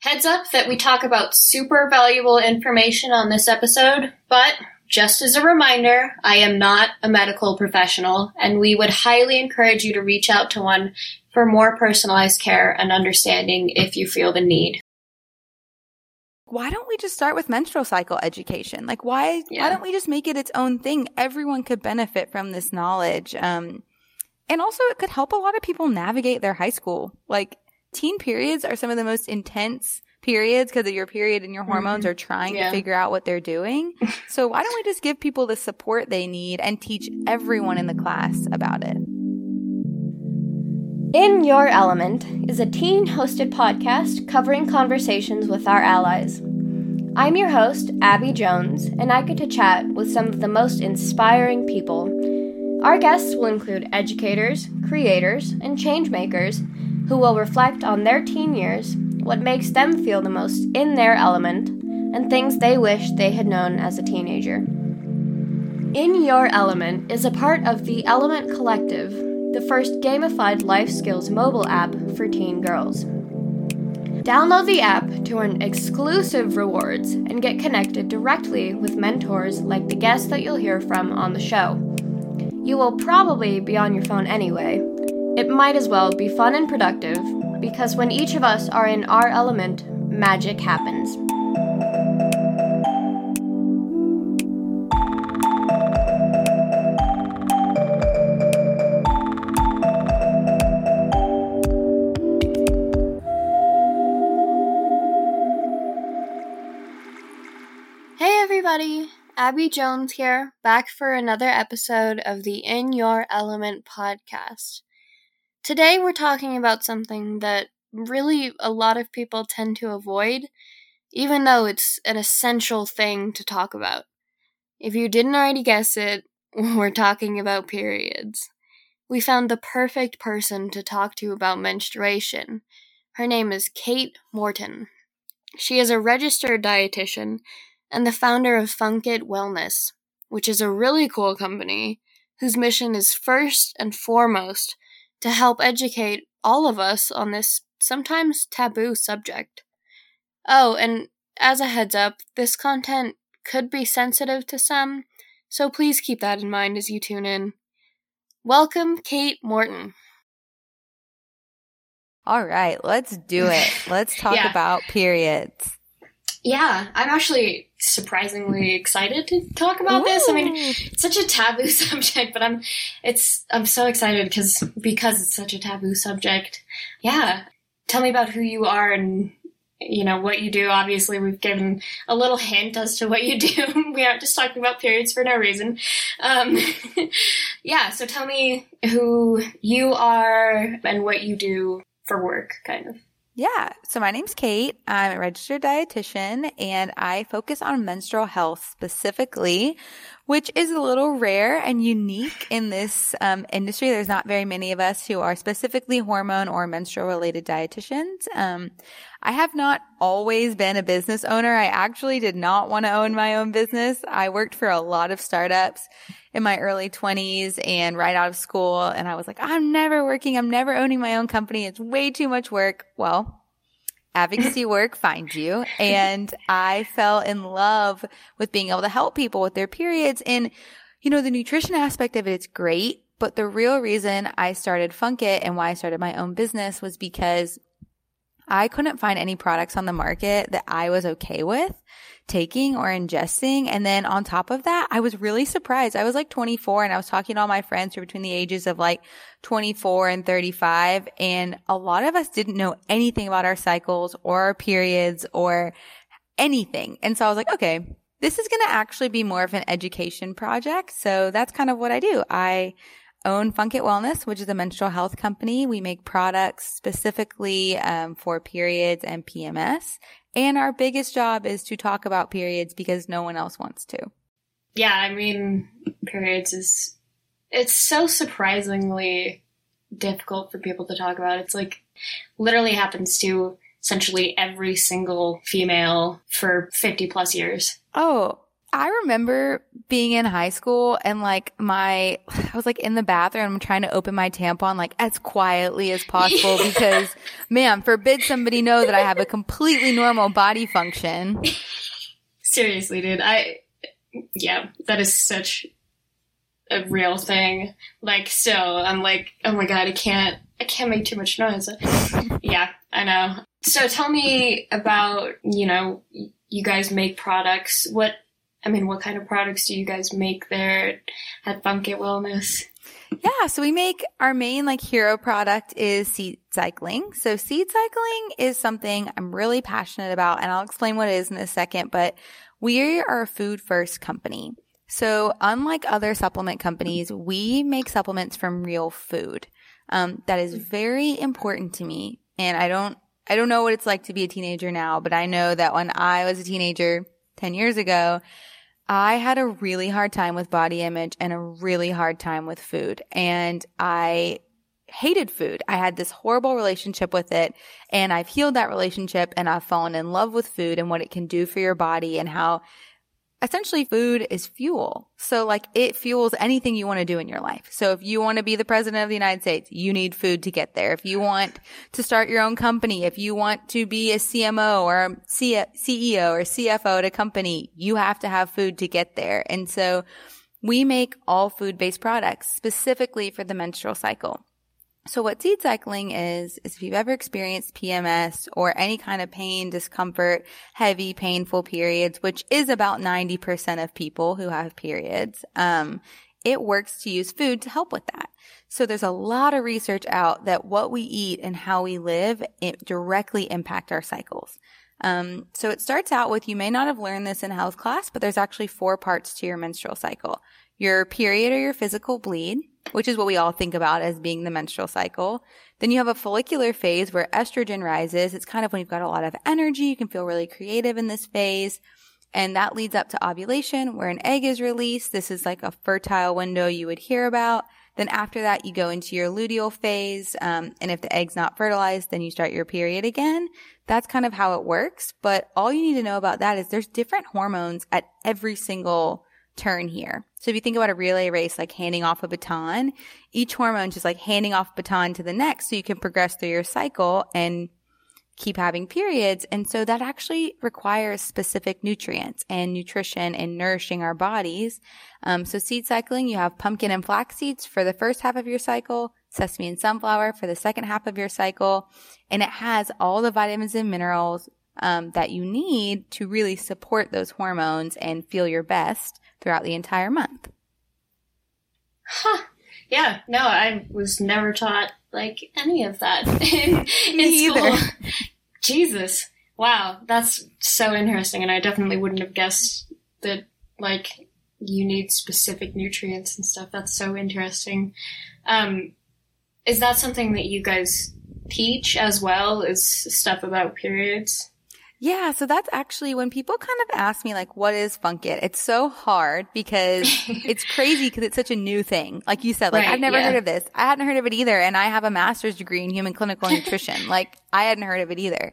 Heads up that we talk about super valuable information on this episode, but just as a reminder, I am not a medical professional, and we would highly encourage you to reach out to one for more personalized care and understanding if you feel the need. Why don't we just start with menstrual cycle education? Like, why Yeah. why don't we just make it its own thing? Everyone could benefit from this knowledge, um, and also it could help a lot of people navigate their high school. Like, teen periods are some of the most intense periods because of your period and your hormones mm-hmm. are trying Yeah. to figure out what they're doing. so why don't we just give people the support they need and teach everyone in the class about it? In Your Element is a teen hosted podcast covering conversations with our allies. I'm your host, Abby Jones, and I get to chat with some of the most inspiring people. Our guests will include educators, creators, and changemakers who will reflect on their teen years, what makes them feel the most in their element, and things they wish they had known as a teenager. In Your Element is a part of the Element Collective, the first gamified life skills mobile app for teen girls. Download the app to earn exclusive rewards and get connected directly with mentors like the guests that you'll hear from on the show. You will probably be on your phone anyway. It might as well be fun and productive because when each of us are in our element, magic happens. Hey everybody, Abby Jones here, back for another episode of the In Your Element podcast. Today we're talking about something that really a lot of people tend to avoid, even though it's an essential thing to talk about. If you didn't already guess it, we're talking about periods. We found the perfect person to talk to about menstruation. Her name is Kate Morton. She is a registered dietitian and the founder of Funkit Wellness, which is a really cool company whose mission is first and foremost to help educate all of us on this sometimes taboo subject. Oh, and as a heads up, this content could be sensitive to some, so please keep that in mind as you tune in. Welcome, Kate Morton. All right, let's do it. Let's talk Yeah. about periods. Yeah, I'm actually surprisingly excited to talk about this. I mean, it's such a taboo subject, but I'm it's I'm so excited because because it's such a taboo subject. Yeah, tell me about who you are and you know what you do. Obviously, we've given a little hint as to what you do. we aren't just talking about periods for no reason. Um, yeah, so tell me who you are and what you do for work, kind of. Yeah. So my name's Kate. I'm a registered dietitian and I focus on menstrual health specifically, which is a little rare and unique in this um, industry. There's not very many of us who are specifically hormone or menstrual related dietitians. Um, I have not always been a business owner. I actually did not want to own my own business. I worked for a lot of startups in my early 20s and right out of school. And I was like, I'm never working. I'm never owning my own company. It's way too much work. Well, advocacy work finds you. And I fell in love with being able to help people with their periods. And, you know, the nutrition aspect of it, it's great. But the real reason I started Funkit and why I started my own business was because I couldn't find any products on the market that I was okay with taking or ingesting. And then on top of that, I was really surprised. I was like 24 and I was talking to all my friends who were between the ages of like 24 and 35. And a lot of us didn't know anything about our cycles or our periods or anything. And so I was like, okay, this is going to actually be more of an education project. So that's kind of what I do. I own Funkit Wellness, which is a menstrual health company. We make products specifically um, for periods and PMS. And our biggest job is to talk about periods because no one else wants to. Yeah, I mean, periods is it's so surprisingly difficult for people to talk about. It's like literally happens to essentially every single female for 50 plus years. Oh, I remember being in high school and like my, I was like in the bathroom trying to open my tampon like as quietly as possible because man, forbid somebody know that I have a completely normal body function. Seriously, dude. I, yeah, that is such a real thing. Like, so I'm like, oh my god, I can't, I can't make too much noise. yeah, I know. So tell me about, you know, you guys make products. What I mean, what kind of products do you guys make there at Funk It Wellness? Yeah, so we make our main like hero product is seed cycling. So seed cycling is something I'm really passionate about and I'll explain what it is in a second, but we are a food first company. So unlike other supplement companies, we make supplements from real food. Um, that is very important to me. And I don't, I don't know what it's like to be a teenager now, but I know that when I was a teenager 10 years ago, I had a really hard time with body image and a really hard time with food. And I hated food. I had this horrible relationship with it and I've healed that relationship and I've fallen in love with food and what it can do for your body and how essentially food is fuel. So like it fuels anything you want to do in your life. So if you want to be the president of the United States, you need food to get there. If you want to start your own company, if you want to be a CMO or CEO or CFO at a company, you have to have food to get there. And so we make all food based products specifically for the menstrual cycle. So what seed cycling is, is if you've ever experienced PMS or any kind of pain, discomfort, heavy, painful periods, which is about 90% of people who have periods, um, it works to use food to help with that. So there's a lot of research out that what we eat and how we live, it directly impact our cycles. Um, so it starts out with, you may not have learned this in health class, but there's actually four parts to your menstrual cycle. Your period or your physical bleed, which is what we all think about as being the menstrual cycle. Then you have a follicular phase where estrogen rises. It's kind of when you've got a lot of energy. You can feel really creative in this phase. And that leads up to ovulation where an egg is released. This is like a fertile window you would hear about. Then after that, you go into your luteal phase. Um, and if the egg's not fertilized, then you start your period again. That's kind of how it works. But all you need to know about that is there's different hormones at every single turn here. So if you think about a relay race, like handing off a baton, each hormone just like handing off baton to the next so you can progress through your cycle and keep having periods. And so that actually requires specific nutrients and nutrition and nourishing our bodies. Um, so seed cycling, you have pumpkin and flax seeds for the first half of your cycle, sesame and sunflower for the second half of your cycle. And it has all the vitamins and minerals um, that you need to really support those hormones and feel your best throughout the entire month. Huh. Yeah, no, I was never taught like any of that in, in school. Jesus. Wow, that's so interesting and I definitely wouldn't have guessed that like you need specific nutrients and stuff. That's so interesting. Um is that something that you guys teach as well? Is stuff about periods? Yeah, so that's actually when people kind of ask me like, what is Funk It? It's so hard because it's crazy because it's such a new thing. Like you said, like Right, I've never yeah. heard of this. I hadn't heard of it either. And I have a master's degree in human clinical nutrition. like I hadn't heard of it either.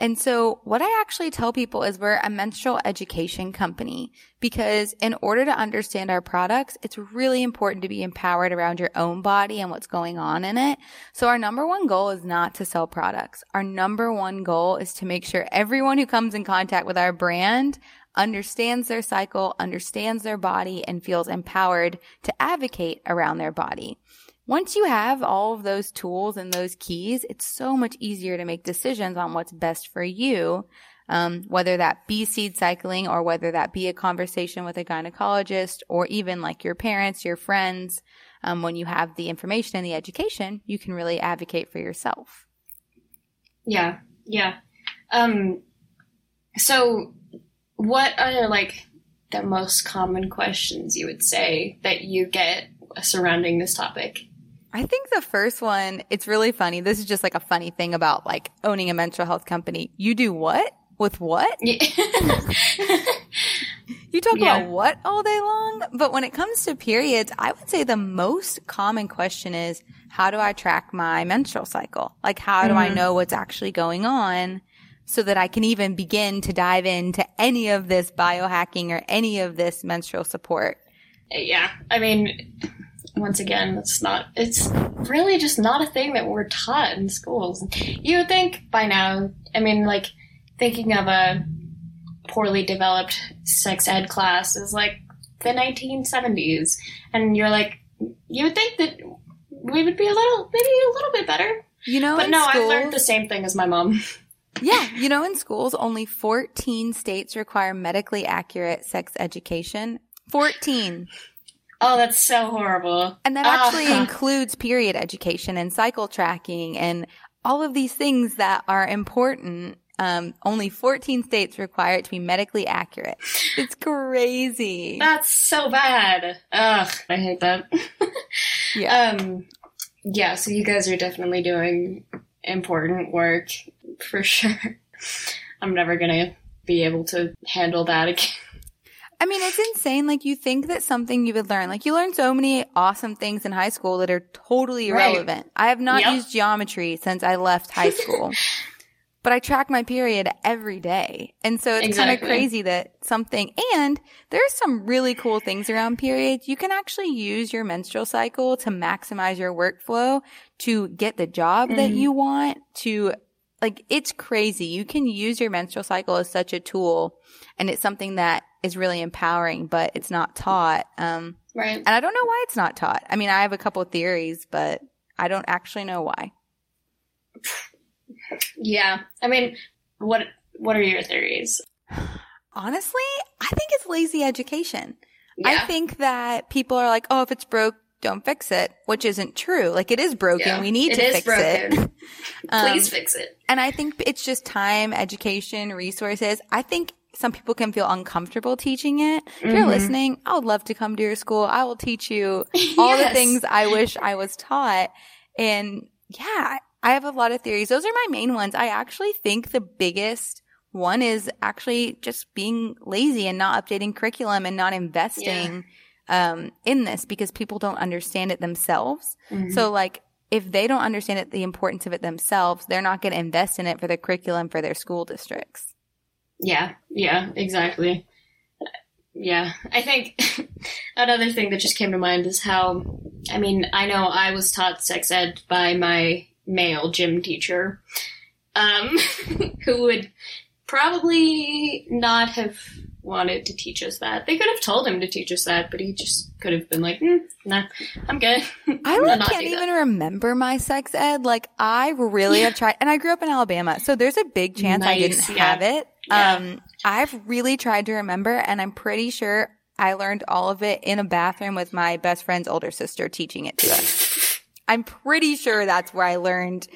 And so what I actually tell people is we're a menstrual education company because in order to understand our products, it's really important to be empowered around your own body and what's going on in it. So our number one goal is not to sell products. Our number one goal is to make sure everyone who comes in contact with our brand understands their cycle, understands their body, and feels empowered to advocate around their body. Once you have all of those tools and those keys, it's so much easier to make decisions on what's best for you. Um, whether that be seed cycling or whether that be a conversation with a gynecologist or even like your parents, your friends, um, when you have the information and the education, you can really advocate for yourself. Yeah, yeah. Um, so, what are like the most common questions you would say that you get surrounding this topic? I think the first one, it's really funny. This is just like a funny thing about like owning a mental health company. You do what? With what? Yeah. You talk Yeah. about what all day long? But when it comes to periods, I would say the most common question is, how do I track my menstrual cycle? Like, how do I Mhm. know what's actually going on so that I can even begin to dive into any of this biohacking or any of this menstrual support. Yeah. I mean, once again, it's not, it's really just not a thing that we're taught in schools. You would think by now, I mean, like, thinking of a poorly developed sex ed class is like the 1970s. And you're like, you would think that we would be a little, maybe a little bit better. You know, But no, I've learned the same thing as my mom. Yeah, you know, in schools, only 14 states require medically accurate sex education. 14. Oh, that's so horrible. And that actually Ah. includes period education and cycle tracking and all of these things that are important. Um, only 14 states require it to be medically accurate. It's crazy. That's so bad. Ugh, I hate that. Yeah. Um, yeah, so you guys are definitely doing important work for sure. I'm never gonna be able to handle that again. I mean, it's insane. Like you think that something you would learn, like you learn so many awesome things in high school that are totally Right. irrelevant. I have not Yep. used geometry since I left high school, but I track my period every day. And so it's kind of crazy that something, and there's some really cool things around periods. You can actually use your menstrual cycle to maximize your workflow to get the job that Mhm. you want to like it's crazy. You can use your menstrual cycle as such a tool and it's something that is really empowering, but it's not taught. Um, Right. and I don't know why it's not taught. I mean, I have a couple of theories, but I don't actually know why. Yeah. I mean, what what are your theories? Honestly, I think it's lazy education. I think that people are like, oh, if it's broke, don't fix it, which isn't true. Like it is broken. Yeah, we need to fix broken. it. Um, Please fix it. And I think it's just time, education, resources. I think some people can feel uncomfortable teaching it. If you're Mhm. listening, I would love to come to your school. I will teach you all the things I wish I was taught. And yeah, I- I have a lot of theories. Those are my main ones. I actually think the biggest one is actually just being lazy and not updating curriculum and not investing um, in this because people don't understand it themselves. Mhm. So like if they don't understand it, the importance of it themselves, they're not going to invest in it for the curriculum for their school districts. Yeah, yeah, exactly. Yeah, I think another thing that just came to mind is how, I mean, I know I was taught sex ed by my male gym teacher, um, who would probably not have wanted to teach us that. They could have told him to teach us that, but he just could have been like, mm, "Nah, I'm good." I like can't even remember my sex ed. Like I really have tried, and I grew up in Alabama, so there's a big chance I didn't yeah. have it. Yeah. Um, I've really tried to remember, and I'm pretty sure I learned all of it in a bathroom with my best friend's older sister teaching it to us. I'm pretty sure that's where I learned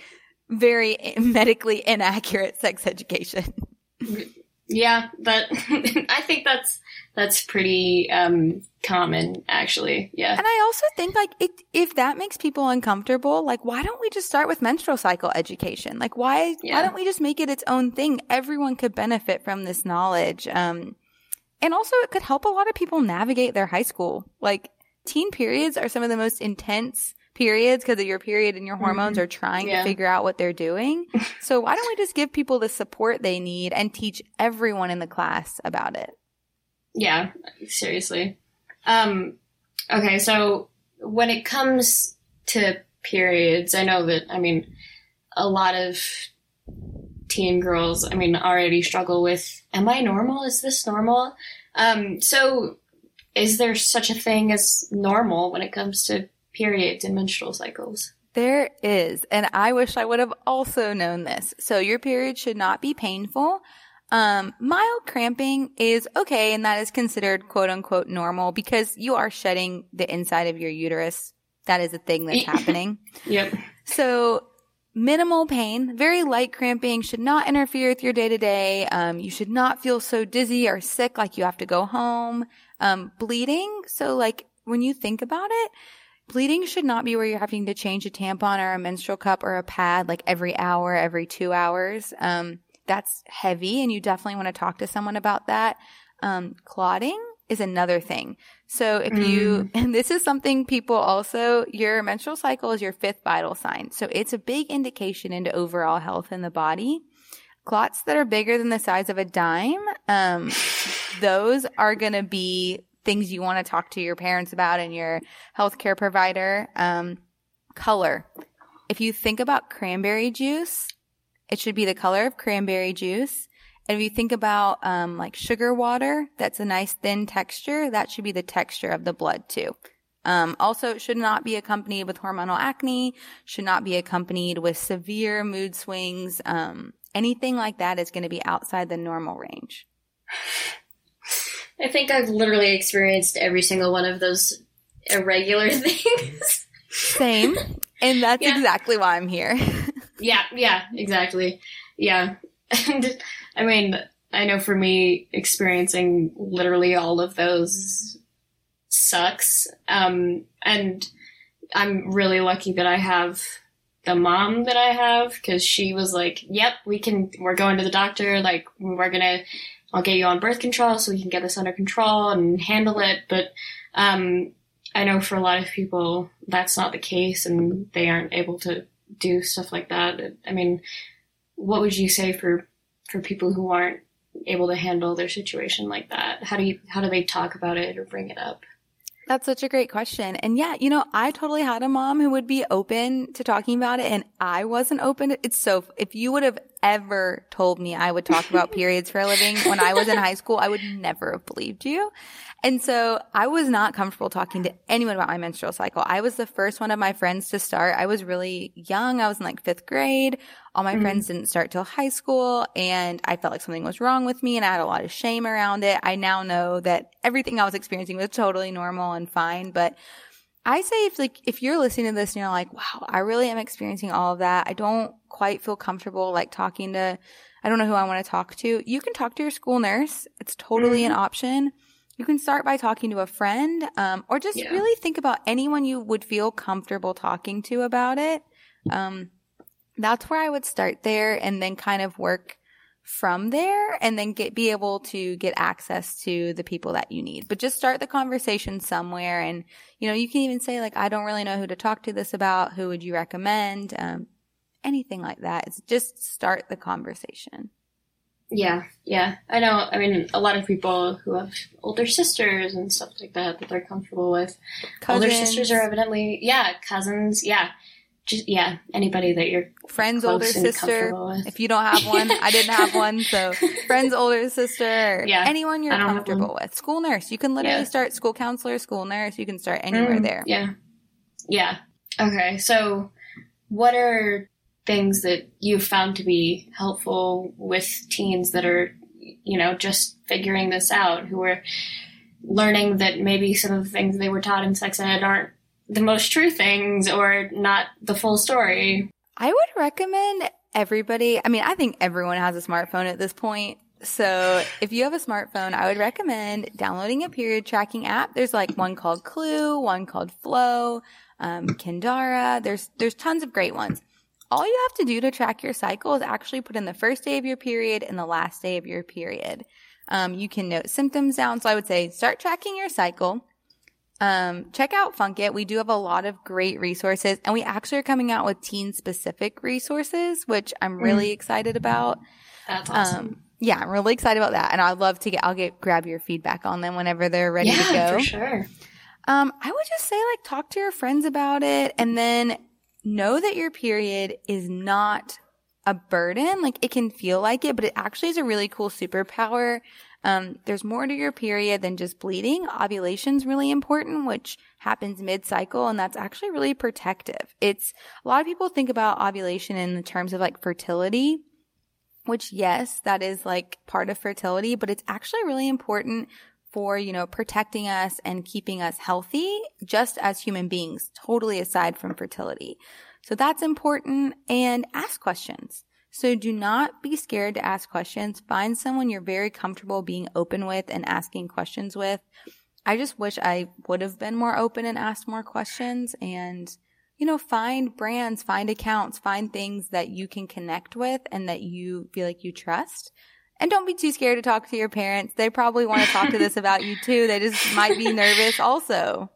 very medically inaccurate sex education. Yeah, that I think that's that's pretty um, common, actually. Yeah. And I also think like it, if that makes people uncomfortable, like why don't we just start with menstrual cycle education? Like why Yeah. why don't we just make it its own thing? Everyone could benefit from this knowledge. Um and also it could help a lot of people navigate their high school. Like teen periods are some of the most intense periods because of your period and your hormones are trying Yeah. to figure out what they're doing. so why don't we just give people the support they need and teach everyone in the class about it? Yeah, seriously. Um, okay, so when it comes to periods, I know that, I mean, a lot of teen girls, I mean, already struggle with, am I normal? Is this normal? Um, so is there such a thing as normal when it comes to periods and menstrual cycles? There is, and I wish I would have also known this. So your period should not be painful. Um, mild cramping is okay, and that is considered quote unquote normal because you are shedding the inside of your uterus. That is a thing that's happening. Yep. So minimal pain, very light cramping should not interfere with your day to day. Um, you should not feel so dizzy or sick like you have to go home. Um, bleeding. So like when you think about it, bleeding should not be where you're having to change a tampon or a menstrual cup or a pad like every hour, every two hours. Um, that's heavy and you definitely want to talk to someone about that. Um, clotting is another thing. So if you, and this is something people also, your menstrual cycle is your fifth vital sign. So it's a big indication into overall health in the body. Clots that are bigger than the size of a dime, um, those are going to be things you want to talk to your parents about and your healthcare provider. Um, color. If you think about cranberry juice, it should be the color of cranberry juice. And if you think about um, like sugar water, that's a nice thin texture. That should be the texture of the blood too. Um, also, it should not be accompanied with hormonal acne. Should not be accompanied with severe mood swings. Um, anything like that is going to be outside the normal range. I think I've literally experienced every single one of those irregular things. Same. And that's yeah. exactly why I'm here. yeah, yeah, exactly. Yeah. And I mean, I know for me, experiencing literally all of those sucks. Um, and I'm really lucky that I have the mom that I have because she was like, "Yep, we can. We're going to the doctor. Like, we're gonna. I'll get you on birth control so we can get this under control and handle it." But um, I know for a lot of people that's not the case, and they aren't able to do stuff like that. I mean, what would you say for for people who aren't able to handle their situation like that? How do you how do they talk about it or bring it up? That's such a great question. And yeah, you know, I totally had a mom who would be open to talking about it and I wasn't open. It's so, if you would have ever told me I would talk about periods for a living when I was in high school, I would never have believed you. And so I was not comfortable talking to anyone about my menstrual cycle. I was the first one of my friends to start. I was really young. I was in like fifth grade. All my mm-hmm. friends didn't start till high school and I felt like something was wrong with me and I had a lot of shame around it. I now know that everything I was experiencing was totally normal and fine, but I say if like if you're listening to this and you're like, wow, I really am experiencing all of that. I don't quite feel comfortable like talking to I don't know who I want to talk to. You can talk to your school nurse. It's totally mm-hmm. an option. You can start by talking to a friend, um, or just yeah. really think about anyone you would feel comfortable talking to about it. Um, that's where I would start there and then kind of work from there and then get, be able to get access to the people that you need. But just start the conversation somewhere. And, you know, you can even say like, I don't really know who to talk to this about. Who would you recommend? Um, anything like that. It's just start the conversation. Yeah, yeah. I know. I mean, a lot of people who have older sisters and stuff like that that they're comfortable with. Cousins. Older sisters are evidently, yeah, cousins, yeah. Just, yeah, anybody that you're friend's older sister. If you don't have one, I didn't have one, so friend's older sister. Yeah, anyone you're comfortable with. School nurse. You can literally yeah. start school counselor, school nurse. You can start anywhere mm, there. Yeah, yeah. Okay, so what are things that you've found to be helpful with teens that are, you know, just figuring this out, who are learning that maybe some of the things they were taught in sex ed aren't the most true things or not the full story? I would recommend everybody, I mean, I think everyone has a smartphone at this point. So if you have a smartphone, I would recommend downloading a period tracking app. There's like one called Clue, one called Flow, um, Kindara. There's, there's tons of great ones all you have to do to track your cycle is actually put in the first day of your period and the last day of your period. Um, you can note symptoms down. So I would say start tracking your cycle. Um, check out Funkit. We do have a lot of great resources and we actually are coming out with teen specific resources, which I'm really mm. excited about. That's awesome. Um, yeah, I'm really excited about that. And I'd love to get, I'll get, grab your feedback on them whenever they're ready yeah, to go. for sure. Um, I would just say like talk to your friends about it and then know that your period is not a burden. Like it can feel like it, but it actually is a really cool superpower. Um, there's more to your period than just bleeding. Ovulation's really important, which happens mid-cycle, and that's actually really protective. It's a lot of people think about ovulation in the terms of like fertility, which yes, that is like part of fertility, but it's actually really important for, you know, protecting us and keeping us healthy just as human beings, totally aside from fertility. So that's important and ask questions. So do not be scared to ask questions. Find someone you're very comfortable being open with and asking questions with. I just wish I would have been more open and asked more questions and, you know, find brands, find accounts, find things that you can connect with and that you feel like you trust and don't be too scared to talk to your parents. They probably want to talk to this about you too. They just might be nervous also.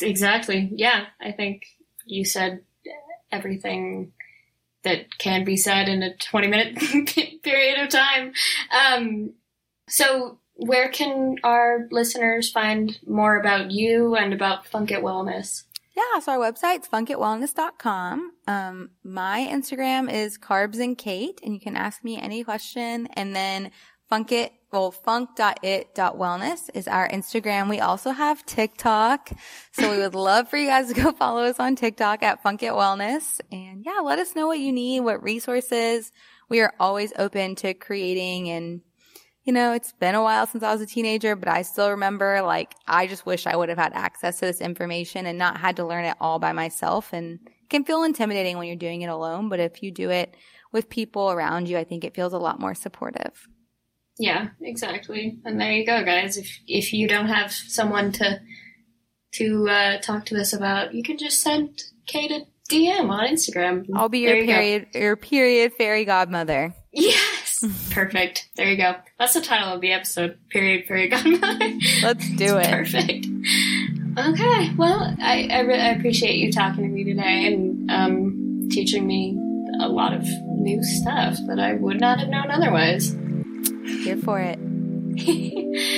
Exactly. Yeah. I think you said everything that can be said in a 20 minute period of time. Um, so where can our listeners find more about you and about Funk It Wellness? Yeah, so our website's funkitwellness.com. Um, my Instagram is carbs and Kate, and you can ask me any question. And then funkit, well, funk.it.wellness is our Instagram. We also have TikTok. So we would love for you guys to go follow us on TikTok at Funkit Wellness. And yeah, let us know what you need, what resources. We are always open to creating and you know, it's been a while since I was a teenager, but I still remember like, I just wish I would have had access to this information and not had to learn it all by myself. And can feel intimidating when you're doing it alone. But if you do it with people around you, I think it feels a lot more supportive. Yeah, exactly. And there you go, guys. If, if you don't have someone to, to, uh, talk to us about, you can just send Kate a DM on Instagram. I'll be your you go. period, your period fairy godmother. Yes! Perfect. There you go. That's the title of the episode. Period. Fairy godmother. Let's do it. Perfect. Okay. Well, I, I, re- I appreciate you talking to me today and um, teaching me a lot of new stuff that I would not have known otherwise. Here for it.